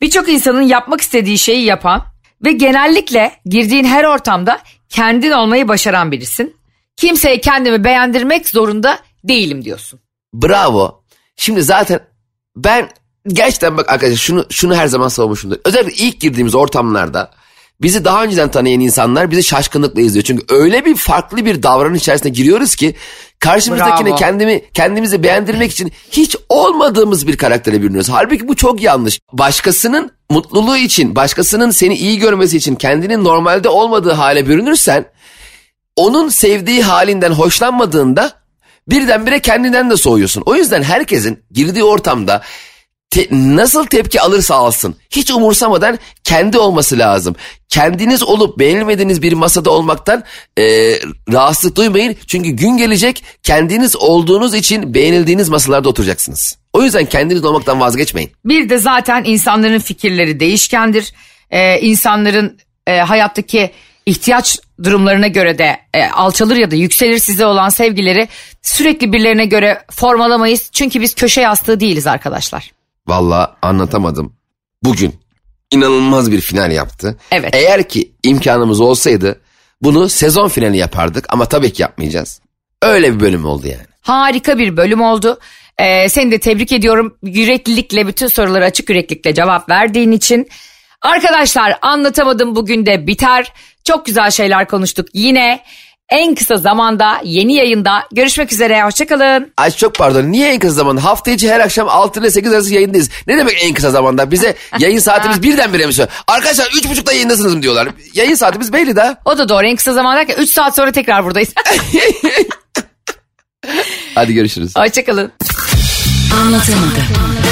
birçok insanın yapmak istediği şeyi yapan ve genellikle girdiğin her ortamda kendin olmayı başaran birisin. Kimseye kendimi beğendirmek zorunda değilim diyorsun. Bravo. Şimdi zaten ben gerçekten bak arkadaşlar şunu şunu her zaman savunmuşumdur. Özellikle ilk girdiğimiz ortamlarda bizi daha önceden tanıyan insanlar bizi şaşkınlıkla izliyor. Çünkü öyle bir farklı bir davranış içerisine giriyoruz ki karşımızdakine Bravo. kendimi kendimizi beğendirmek için hiç olmadığımız bir karaktere bürünüyoruz. Halbuki bu çok yanlış. Başkasının mutluluğu için, başkasının seni iyi görmesi için kendinin normalde olmadığı hale bürünürsen onun sevdiği halinden hoşlanmadığında birdenbire kendinden de soğuyorsun. O yüzden herkesin girdiği ortamda te- nasıl tepki alırsa alsın hiç umursamadan kendi olması lazım. Kendiniz olup beğenilmediğiniz bir masada olmaktan e, rahatsızlık duymayın. Çünkü gün gelecek kendiniz olduğunuz için beğenildiğiniz masalarda oturacaksınız. O yüzden kendiniz olmaktan vazgeçmeyin. Bir de zaten insanların fikirleri değişkendir. Ee, insanların e, hayattaki ihtiyaç durumlarına göre de e, alçalır ya da yükselir size olan sevgileri sürekli birilerine göre formalamayız. Çünkü biz köşe yastığı değiliz arkadaşlar. Valla anlatamadım. Bugün inanılmaz bir final yaptı. Evet. Eğer ki imkanımız olsaydı bunu sezon finali yapardık ama tabii ki yapmayacağız. Öyle bir bölüm oldu yani. Harika bir bölüm oldu. Ee, seni de tebrik ediyorum. Yüreklilikle bütün sorulara açık yüreklilikle cevap verdiğin için. Arkadaşlar anlatamadım bugün de biter. Çok güzel şeyler konuştuk yine. En kısa zamanda yeni yayında görüşmek üzere. Hoşçakalın. Ay çok pardon niye en kısa zamanda? Hafta içi her akşam 6 ile 8 arası yayındayız. Ne demek en kısa zamanda? Bize yayın saatimiz birdenbire mi söylüyor? Arkadaşlar 3.30'da yayındasınız mı diyorlar. Yayın saatimiz belli de. O da doğru en kısa zaman derken 3 saat sonra tekrar buradayız. Hadi görüşürüz. Hoşçakalın. Anlatamadım.